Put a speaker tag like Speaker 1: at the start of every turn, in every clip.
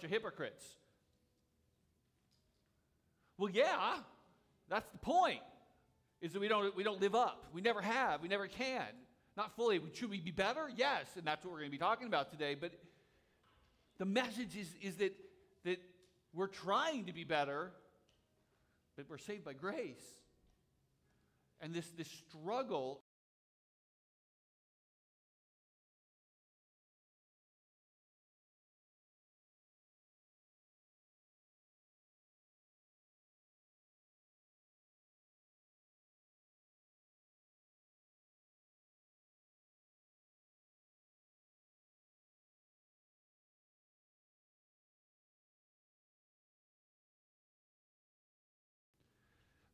Speaker 1: bunch of hypocrites. Well, yeah, that's the point. Is that we don't we don't live up. We never have. We never can. Not fully. Should we be better? Yes, and that's what we're going to be talking about today. But the message is, is that, that we're trying to be better, but we're saved by grace. And this, this struggle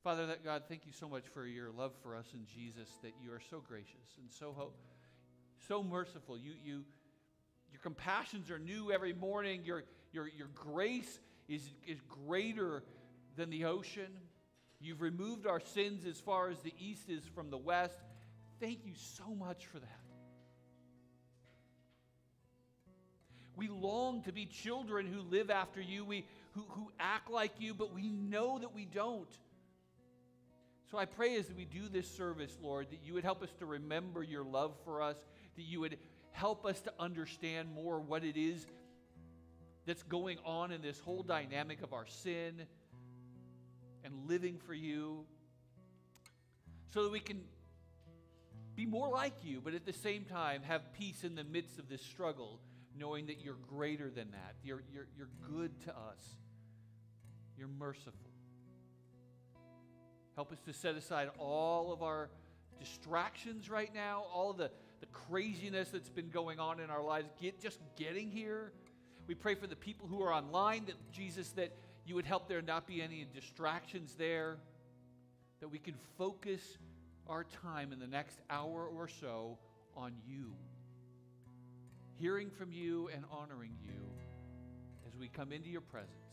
Speaker 1: Father, that God, thank you so much for your love for us in Jesus, that you are so gracious and so so merciful. You, you, your compassions are new every morning. Your, your, your grace is, is greater than the ocean. You've removed our sins as far as the east is from the west. Thank you so much for that. We long to be children who live after you, we, who, who act like you, but we know that we don't. So I pray as we do this service, Lord, that you would help us to remember your love for us, that you would help us to understand more what it is that's going on in this whole dynamic of our sin and living for you, so that we can be more like you, but at the same time have peace in the midst of this struggle, knowing that you're greater than that. You're, you're, you're good to us, you're merciful. Help us to set aside all of our distractions right now, all of the, the craziness that's been going on in our lives, get just getting here. We pray for the people who are online that Jesus, that you would help there not be any distractions there, that we can focus our time in the next hour or so on you, hearing from you and honoring you as we come into your presence.